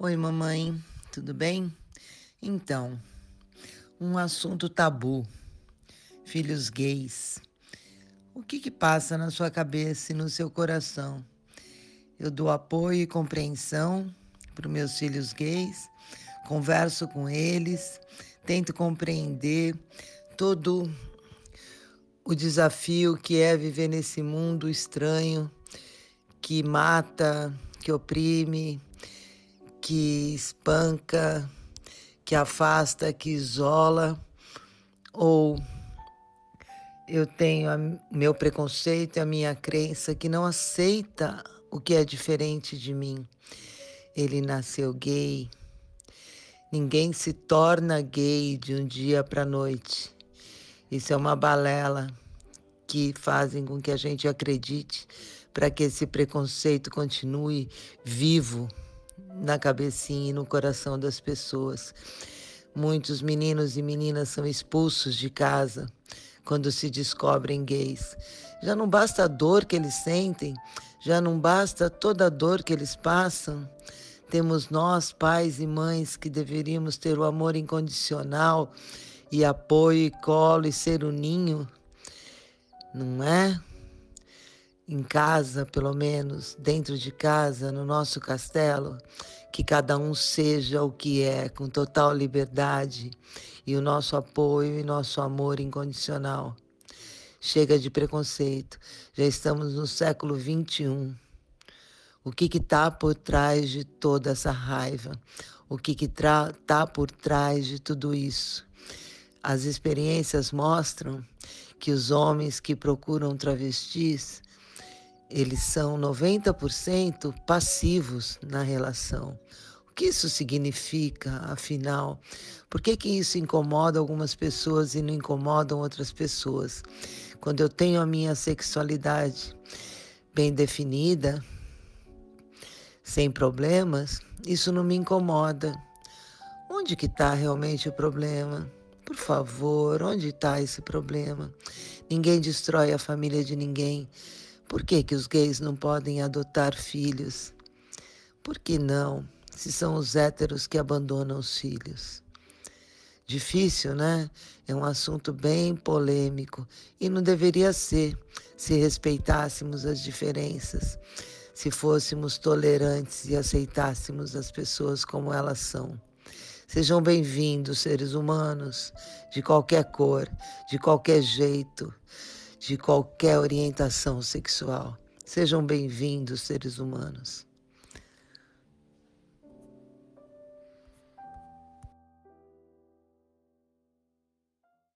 Oi, mamãe, tudo bem? Então, um assunto tabu: filhos gays. O que que passa na sua cabeça e no seu coração? Eu dou apoio e compreensão para os meus filhos gays, converso com eles, tento compreender todo o desafio que é viver nesse mundo estranho que mata, que oprime, que espanca, que afasta, que isola, ou eu tenho meu preconceito e a minha crença que não aceita o que é diferente de mim. Ele nasceu gay. Ninguém se torna gay de um dia para noite. Isso é uma balela que fazem com que a gente acredite para que esse preconceito continue vivo na cabecinha e no coração das pessoas. Muitos meninos e meninas são expulsos de casa quando se descobrem gays. Já não basta a dor que eles sentem, já não basta toda a dor que eles passam. Temos nós, pais e mães, que deveríamos ter o amor incondicional e apoio e colo e ser o ninho, não é? Em casa, pelo menos, dentro de casa, no nosso castelo, que cada um seja o que é, com total liberdade e o nosso apoio e nosso amor incondicional. Chega de preconceito, já estamos no século 21. O que está por trás de toda essa raiva? O que está por trás de tudo isso? As experiências mostram que os homens que procuram travestis eles são 90% passivos na relação. O que isso significa, afinal? Por que, que isso incomoda algumas pessoas e não incomodam outras pessoas? Quando eu tenho a minha sexualidade bem definida, sem problemas, isso não me incomoda. Onde que está realmente o problema? Por favor, onde está esse problema? Ninguém destrói a família de ninguém. Por que, que os gays não podem adotar filhos? Por que não, se são os héteros que abandonam os filhos? Difícil, né? É um assunto bem polêmico e não deveria ser se respeitássemos as diferenças, se fôssemos tolerantes e aceitássemos as pessoas como elas são. Sejam bem-vindos, seres humanos, de qualquer cor, de qualquer jeito de qualquer orientação sexual. Sejam bem-vindos, seres humanos.